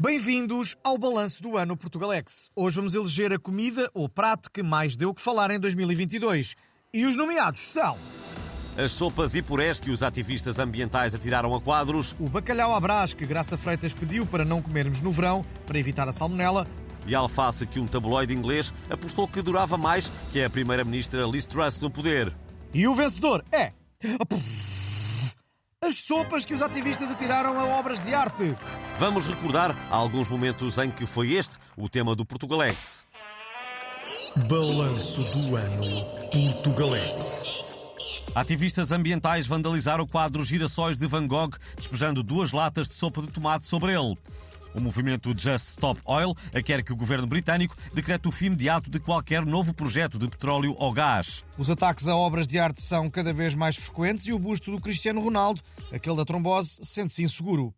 Bem-vindos ao Balanço do Ano Portugalex. Hoje vamos eleger a comida ou prato que mais deu que falar em 2022. E os nomeados são As sopas e purés que os ativistas ambientais atiraram a quadros o bacalhau à brás que Graça Freitas pediu para não comermos no verão, para evitar a salmonela, e a alface que um tabloide inglês apostou que durava mais que a primeira-ministra Liz Truss no poder. e o vencedor é... As sopas que os ativistas atiraram a obras de arte. Vamos recordar alguns momentos em que foi este o tema do Portugalex. Balanço do ano Portugalex. Ativistas ambientais vandalizaram o quadro Girassóis de Van Gogh, despejando duas latas de sopa de tomate sobre ele. O movimento Just Stop Oil quer que o governo britânico decrete o fim imediato de qualquer novo projeto de petróleo ou gás. Os ataques a obras de arte são cada vez mais frequentes e o busto do Cristiano Ronaldo, aquele da trombose, sente-se inseguro.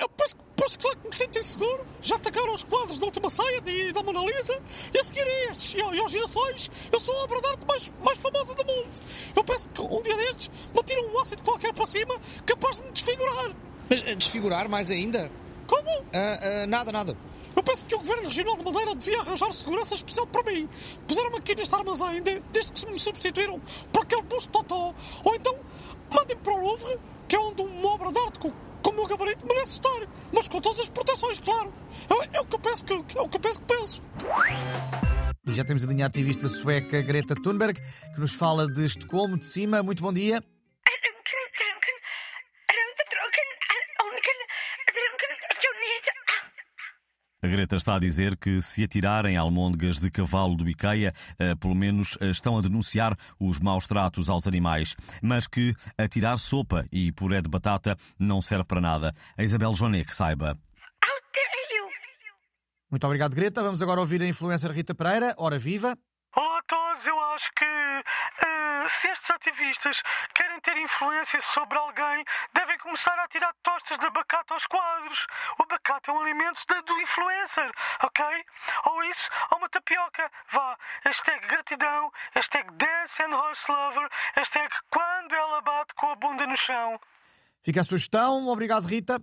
Eu, penso, penso claro que me sinto inseguro. Já atacaram os quadros da última ceia e da Mona Lisa. E a seguir a estes e, aos girassóis, eu sou a obra de arte mais, mais famosa do mundo. Eu penso que um dia destes me tiram um ácido qualquer para cima capaz de me desfigurar. Mas eh, desfigurar mais ainda? Como? Ah, ah, nada, nada. Eu penso que o Governo Regional de Madeira devia arranjar segurança especial para mim. Puseram-me aqui neste armazém de- desde que se me substituíram por aquele busto totó. Ou então mandem-me para o Louvre, que é onde uma obra de arte com, com o meu gabarito merece estar. Mas com todas as proteções, claro. É, é o que eu penso que, é o que eu penso que penso. E já temos a linha ativista sueca Greta Thunberg, que nos fala de Estocolmo de cima. Muito bom dia. A Greta está a dizer que se atirarem almôndegas de cavalo do IKEA, eh, pelo menos eh, estão a denunciar os maus tratos aos animais, mas que atirar sopa e puré de batata não serve para nada. A Isabel Jonet que saiba. Muito obrigado, Greta. Vamos agora ouvir a influencer Rita Pereira. Ora viva. Olá a todos, eu acho que eh, se estes ativistas querem ter influência sobre alguém, começar a tirar tostas de abacate aos quadros. O abacate é um alimento da- do influencer, ok? Ou isso, ou uma tapioca. Vá, hashtag gratidão, hashtag dance and horse lover, hashtag quando ela bate com a bunda no chão. Fica a sugestão. Obrigado, Rita.